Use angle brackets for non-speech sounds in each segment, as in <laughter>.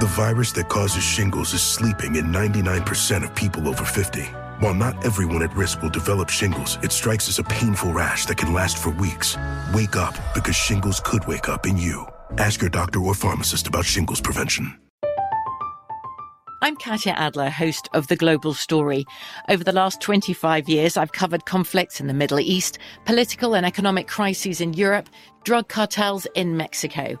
The virus that causes shingles is sleeping in 99% of people over 50. While not everyone at risk will develop shingles, it strikes as a painful rash that can last for weeks. Wake up because shingles could wake up in you. Ask your doctor or pharmacist about shingles prevention. I'm Katya Adler, host of The Global Story. Over the last 25 years, I've covered conflicts in the Middle East, political and economic crises in Europe, drug cartels in Mexico.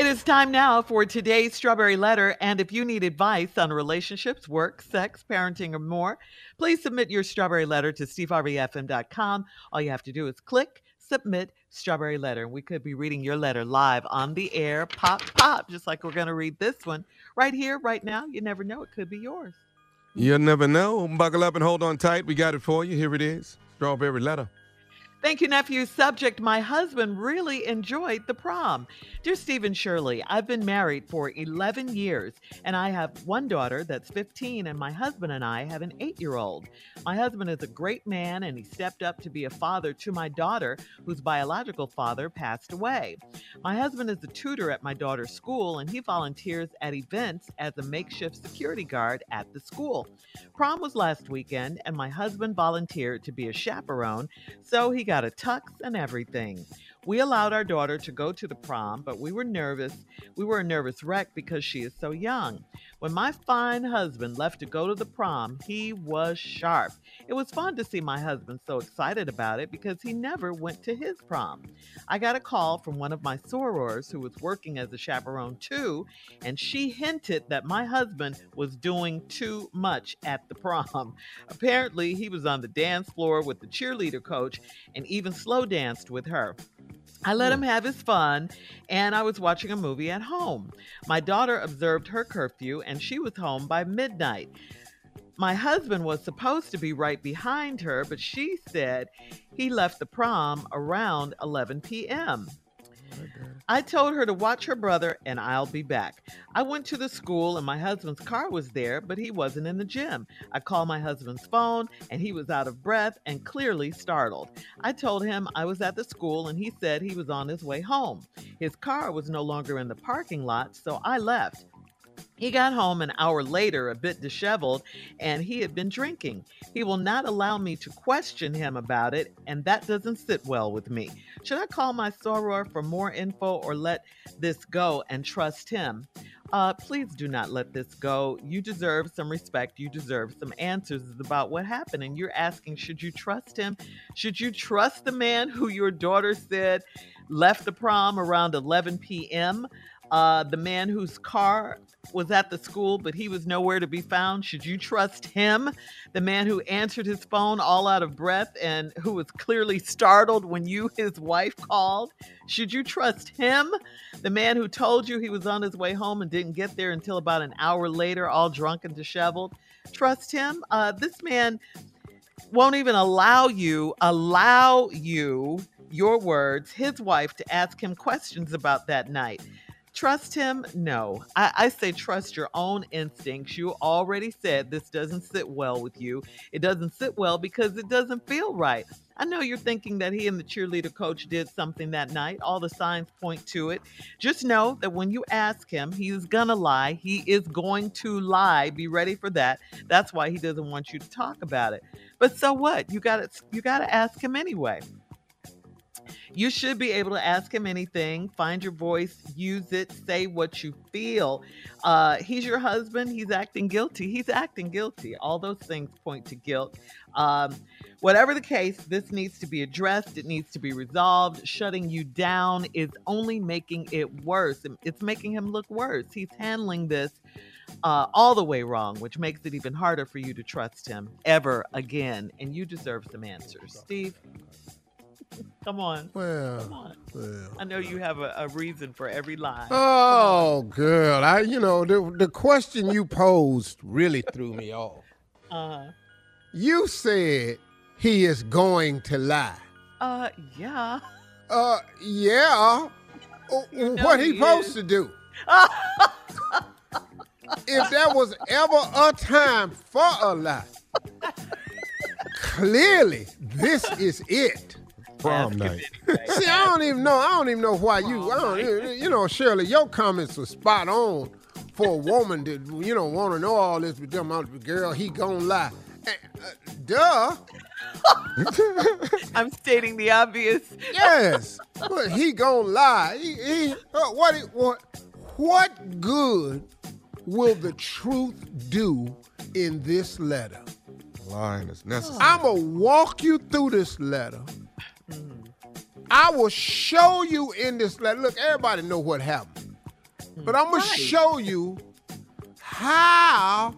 It is time now for today's Strawberry Letter. And if you need advice on relationships, work, sex, parenting, or more, please submit your Strawberry Letter to steveharveyfm.com. All you have to do is click submit Strawberry Letter. And we could be reading your letter live on the air, pop, pop, just like we're going to read this one right here, right now. You never know, it could be yours. You never know. Buckle up and hold on tight. We got it for you. Here it is Strawberry Letter. Thank you, nephew. Subject My husband really enjoyed the prom. Dear Stephen Shirley, I've been married for 11 years and I have one daughter that's 15, and my husband and I have an eight year old. My husband is a great man and he stepped up to be a father to my daughter, whose biological father passed away. My husband is a tutor at my daughter's school and he volunteers at events as a makeshift security guard at the school. Prom was last weekend and my husband volunteered to be a chaperone, so he got a tux and everything. We allowed our daughter to go to the prom, but we were nervous. We were a nervous wreck because she is so young. When my fine husband left to go to the prom, he was sharp. It was fun to see my husband so excited about it because he never went to his prom. I got a call from one of my sorors who was working as a chaperone too, and she hinted that my husband was doing too much at the prom. <laughs> Apparently, he was on the dance floor with the cheerleader coach and even slow danced with her. I let him have his fun, and I was watching a movie at home. My daughter observed her curfew, and she was home by midnight. My husband was supposed to be right behind her, but she said he left the prom around 11 p.m. I told her to watch her brother and I'll be back. I went to the school and my husband's car was there, but he wasn't in the gym. I called my husband's phone and he was out of breath and clearly startled. I told him I was at the school and he said he was on his way home. His car was no longer in the parking lot, so I left. He got home an hour later, a bit disheveled, and he had been drinking. He will not allow me to question him about it, and that doesn't sit well with me. Should I call my soror for more info or let this go and trust him? Uh, please do not let this go. You deserve some respect. You deserve some answers about what happened. And you're asking, should you trust him? Should you trust the man who your daughter said left the prom around 11 p.m.? Uh, the man whose car was at the school, but he was nowhere to be found. Should you trust him? The man who answered his phone all out of breath and who was clearly startled when you, his wife, called. Should you trust him? The man who told you he was on his way home and didn't get there until about an hour later, all drunk and disheveled. Trust him? Uh, this man won't even allow you, allow you, your words, his wife, to ask him questions about that night. Trust him? No. I, I, say trust your own instincts. You already said this doesn't sit well with you. It doesn't sit well because it doesn't feel right. I know you're thinking that he and the cheerleader coach did something that night. All the signs point to it. Just know that when you ask him, he's gonna lie. He is going to lie. Be ready for that. That's why he doesn't want you to talk about it. But so what? You got to you got to ask him anyway. You should be able to ask him anything, find your voice, use it, say what you feel. Uh, he's your husband. He's acting guilty. He's acting guilty. All those things point to guilt. Um, whatever the case, this needs to be addressed. It needs to be resolved. Shutting you down is only making it worse. It's making him look worse. He's handling this uh, all the way wrong, which makes it even harder for you to trust him ever again. And you deserve some answers. Steve? Come on. Well, Come on. well. I know you have a, a reason for every lie. Oh, girl. I, you know, the the question you posed really threw me off. Uh-huh. You said he is going to lie. uh, yeah. Uh, yeah. Uh, You know what he he supposed to do? <laughs> if there was ever a time for a lie, clearly this is it. Prom night. See, I don't even know. I don't even know why you. I don't, you- you know, Shirley, your comments were spot on for a woman that you know want to know all this, but them out, girl, he gonna lie. Eh, uh, duh. <laughs> I'm stating the obvious. Yes, but he gonna lie. He, he uh, what, what what good will the truth do in this letter? Lying is necessary. I'm gonna walk you through this letter. I will show you in this letter. Look, everybody know what happened, hmm. but I'm gonna Right. show you how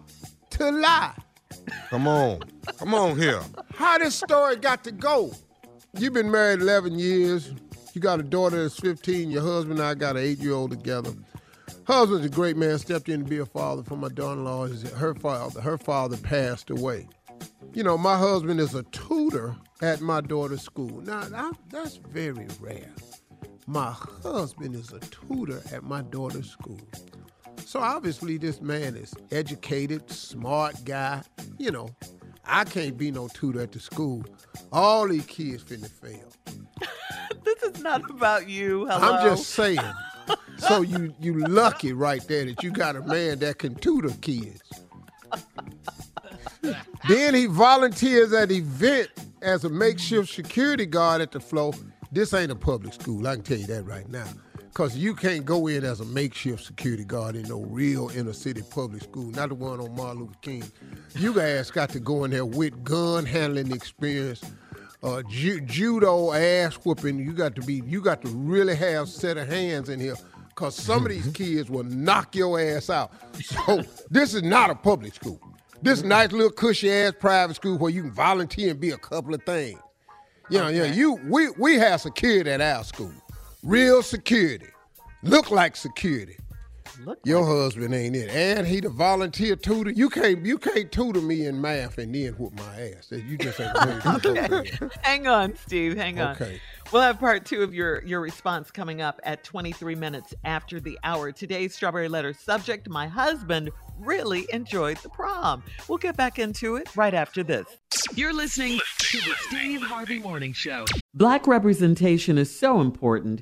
to lie. Come on. Come on here. How this story got to go. You've been married 11 years. You got a daughter that's 15. Your husband and I got an eight-year-old together. Husband's a great man. Stepped in to be a father for my daughter-in-law. Her father, her father passed away. You know, my husband is a tutor at my daughter's school. Now, I, that's very rare. My husband is a tutor at my daughter's school. So obviously, this man is educated, smart guy. You know, I can't be no tutor at the school. All these kids finna fail. <laughs> This is not about you. Hello. I'm just saying. <laughs> so you you lucky right there that you got a man that can tutor kids. <laughs> then he volunteers at event as a makeshift security guard at the flow. This ain't a public school, I can tell you that right now. Cause you can't go in as a makeshift security guard in no real inner city public school, not the one on Martin Luther King. You guys got to go in there with gun handling experience, uh, ju- judo ass whooping. You got to be, you got to really have set of hands in here, cause some of these kids will knock your ass out. So this is not a public school. This is a nice little cushy ass private school where you can volunteer and be a couple of things. Yeah, yeah. You we we have security at our school. Real security. Look like security. Look Your husband ain't it. And he the volunteer tutor. You can't you can't tutor me in math and then whoop my ass. You just ain't ready to go <laughs> there. Hang on, Steve. Hang on. Okay. We'll have part two of your, your response coming up at 23 minutes after the hour. Today's Strawberry Letter subject My husband really enjoyed the prom. We'll get back into it right after this. You're listening to the Steve Harvey Morning Show. Black representation is so important.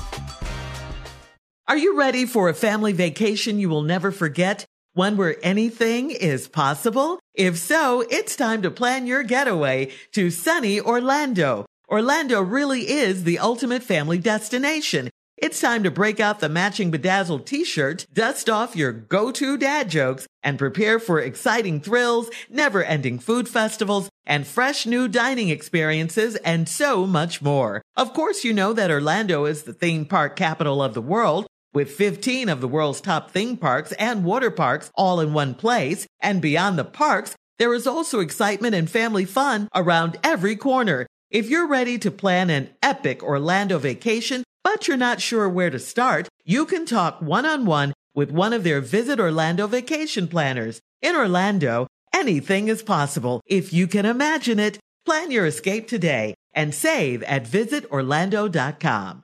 Are you ready for a family vacation you will never forget? One where anything is possible? If so, it's time to plan your getaway to sunny Orlando. Orlando really is the ultimate family destination. It's time to break out the matching bedazzled t-shirt, dust off your go-to dad jokes, and prepare for exciting thrills, never-ending food festivals, and fresh new dining experiences, and so much more. Of course, you know that Orlando is the theme park capital of the world, with 15 of the world's top theme parks and water parks all in one place. And beyond the parks, there is also excitement and family fun around every corner. If you're ready to plan an epic Orlando vacation, but you're not sure where to start, you can talk one on one with one of their Visit Orlando vacation planners. In Orlando, anything is possible if you can imagine it. Plan your escape today and save at visitorlando.com.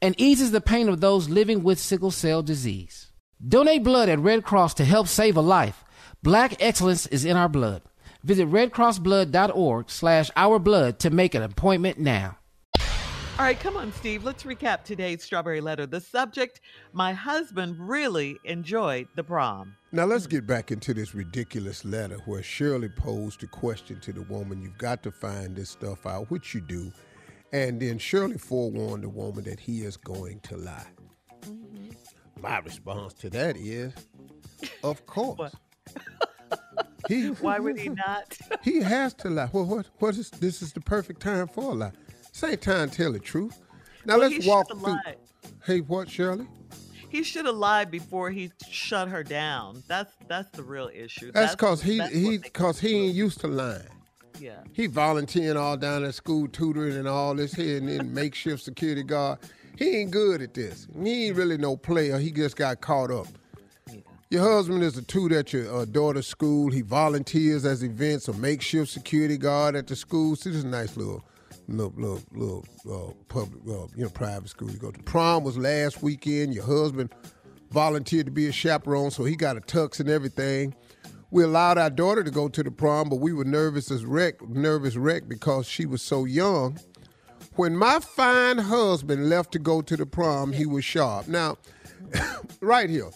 and eases the pain of those living with sickle cell disease. Donate blood at Red Cross to help save a life. Black excellence is in our blood. Visit redcrossblood.org slash ourblood to make an appointment now. All right, come on, Steve. Let's recap today's Strawberry Letter. The subject My husband really enjoyed the prom. Now let's get back into this ridiculous letter where Shirley posed a question to the woman, You've got to find this stuff out, which you do. And then Shirley forewarned the woman that he is going to lie. Mm-hmm. My response to that is, of course. <laughs> he, Why would he not? <laughs> he has to lie. Well, what, what is this? Is the perfect time for a lie. Same time tell the truth. Now well, let's walk through. Lied. Hey, what, Shirley? He should have lied before he shut her down. That's that's the real issue. That's because he he because he ain't used to lying. Yeah. He volunteering all down at school, tutoring and all this here, and then <laughs> makeshift security guard. He ain't good at this. He ain't really no player. He just got caught up. Yeah. Your husband is a tutor at your uh, daughter's school. He volunteers as events, a makeshift security guard at the school. See, this is a nice little, little, little, little uh, public, uh, you know, private school you go to. Prom was last weekend. Your husband volunteered to be a chaperone, so he got a tux and everything. We allowed our daughter to go to the prom, but we were nervous as wreck, nervous wreck because she was so young. When my fine husband left to go to the prom, he was sharp. Now, <coughs> right here,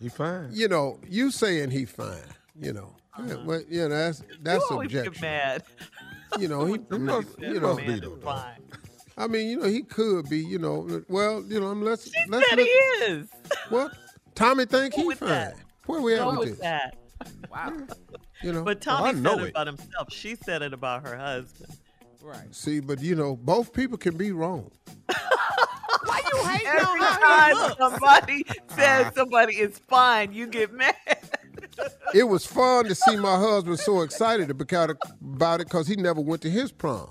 He fine. you know, you saying he fine, you know. Yeah, uh-huh. well, you know, that's that's you always get mad. You know, he, <laughs> must- you you know, must be Man, though, fine. I mean, you know, he could be, you know, well, you know, let's She let's said look, he is. what Tommy think he fine. that. Where we at Go with with this? that. Wow. You know, But oh, I Tommy know said it it. about himself. She said it about her husband. Right. see, but you know, both people can be wrong. <laughs> Why you hating Every on how he time looks? somebody says ah. somebody is fine, you get mad. <laughs> It was fun to see my husband so excited about it because he never went to his prom.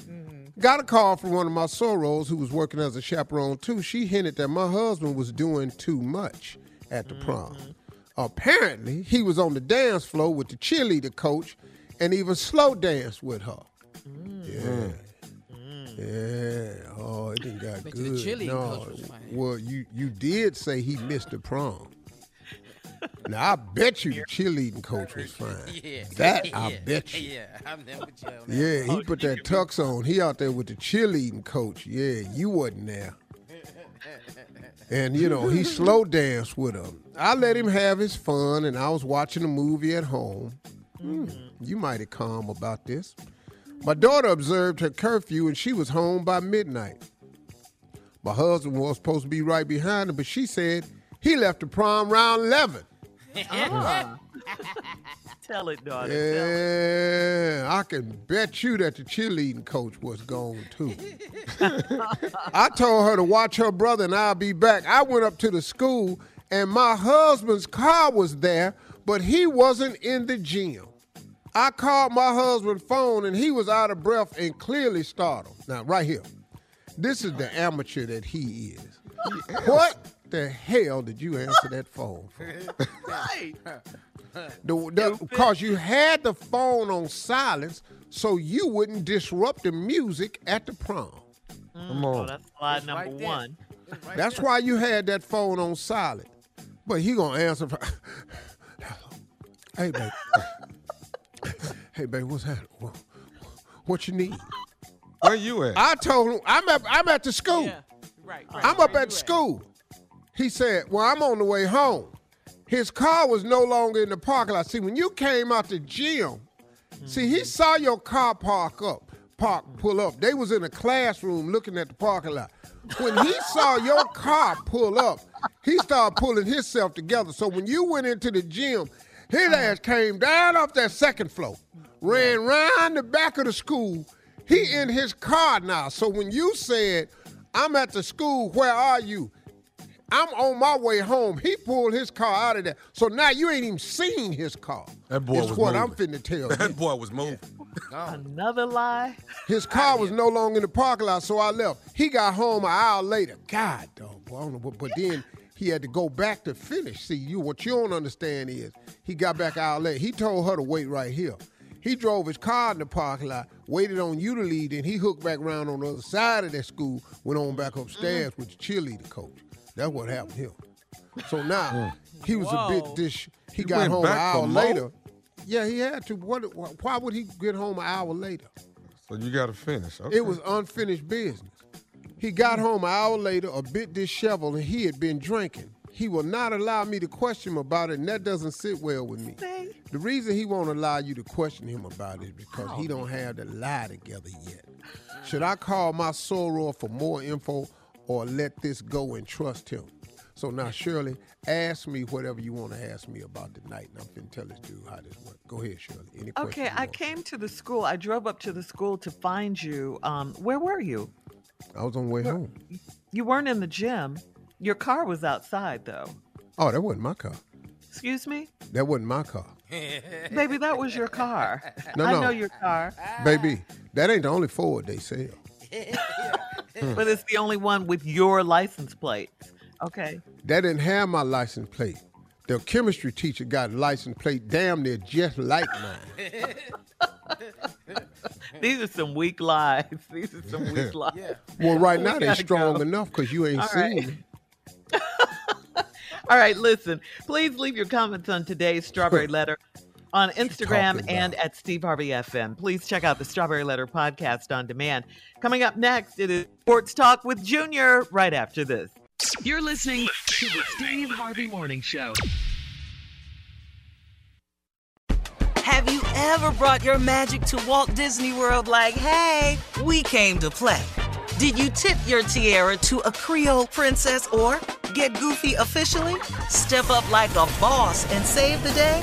Mm-hmm. Got a call from one of my sorors who was working as a chaperone too. She hinted that my husband was doing too much at the prom. Mm-hmm. Apparently, he was on the dance floor with the cheerleader coach and even slow danced with her. Mm. Yeah. Yeah. Oh, it didn't got Bet the good. cheerleading no. coach was fine. Well, you you did say he missed the prom. Now I bet you the cheerleading coach was <laughs> fine. Yeah. That yeah. I bet you. Yeah, I'm there with you on. Yeah, Oh, he put that tux on. He out there with the cheerleading coach. Yeah, you wasn't there. And you know, he slow danced with her. I let him have his fun, and I was watching a movie at home. Hmm, you mighty calm about this. My daughter observed her curfew, and she was home by midnight. My husband was supposed to be right behind her, but she said he left the prom round eleven. <laughs> <laughs> Tell it, daughter. Tell it. Yeah, I can bet you that the cheerleading coach was gone too. <laughs> I told her to watch her brother and I'll be back. I went up to the school and my husband's car was there, but he wasn't in the gym. I called my husband's phone and he was out of breath and clearly startled. Now, right here, this is the amateur that he is. <laughs> What the hell did you answer that phone for? <laughs> Right. <laughs> Because you had the phone on silence so you wouldn't disrupt the music at the prom. Mm. Come Oh, on. that's slide It's number right one. Right That's there. why you had that phone on silent. But he gonna answer. For, <laughs> hey, babe. <laughs> hey, babe, what's happening? What, what you need? Where you at? I told him I'm at I'm at the school. Yeah. Right, right. I'm up at school. He said, Well, I'm on the way home. His car was no longer in the parking lot. See, when you came out the gym, see, he saw your car park up, park, pull up. They was in a classroom looking at the parking lot. When he <laughs> saw your car pull up, he started pulling himself together. So when you went into the gym, his mm. ass came down off that second floor, ran round the back of the school. He in his car now. So when you said, I'm at the school, where are you? I'm on my way home. He pulled his car out of there. So now you ain't even seen his car. That boy It's was what I'm moving. finna tell you. That boy was moving. <laughs> Another lie. His car was no longer in the parking lot, so I left. He got home an hour later. God, dog, boy, I don't know, but, but then he had to go back to finish. See, you what you don't understand is he got back an hour later. He told her to wait right here. He drove his car in the parking lot, waited on you to leave, and he hooked back around on the other side of that school, went on back upstairs mm-hmm. with the cheerleader coach. That's what happened here. So now hmm. he was a bit dish. He, He got home an hour more? later. Yeah, he had to. What? Why would he get home an hour later? So you got to finish. Okay. It was unfinished business. He got home an hour later, a bit disheveled, and he had been drinking. He will not allow me to question him about it, and that doesn't sit well with me. The reason he won't allow you to question him about it is because he don't have the lie together yet. Should I call my soror for more info or let this go and trust him? So now, Shirley, ask me whatever you want to ask me about tonight, and I'm going to tell this dude how this works. Go ahead, Shirley. Any questions Okay, I want? came to the school. I drove up to the school to find you. Um, where were you? I was on the way home. You weren't in the gym. Your car was outside, though. Oh, that wasn't my car. Excuse me, That wasn't my car. <laughs> baby. That was your car. No, I no. know your car, Baby, that ain't the only Ford they sell. <laughs> Hmm. but it's the only one with your license plate. Okay. That didn't have my license plate. The chemistry teacher got a license plate damn near just like mine. <laughs> These are some weak lies. <laughs> These are some weak lies. Yeah. Well, right We now they gotta strong go. enough because you ain't All seen right. <laughs> me. All right, listen. Please leave your comments on today's Strawberry Letter on Instagram and at Steve Harvey FM. Please check out the Strawberry Letter podcast on demand. Coming up next, it is Sports Talk with Junior right after this. You're listening to the Steve Harvey Morning Show. Have you ever brought your magic to Walt Disney World like, hey, we came to play? Did you tip your tiara to a Creole princess or get goofy officially? Step up like a boss and save the day?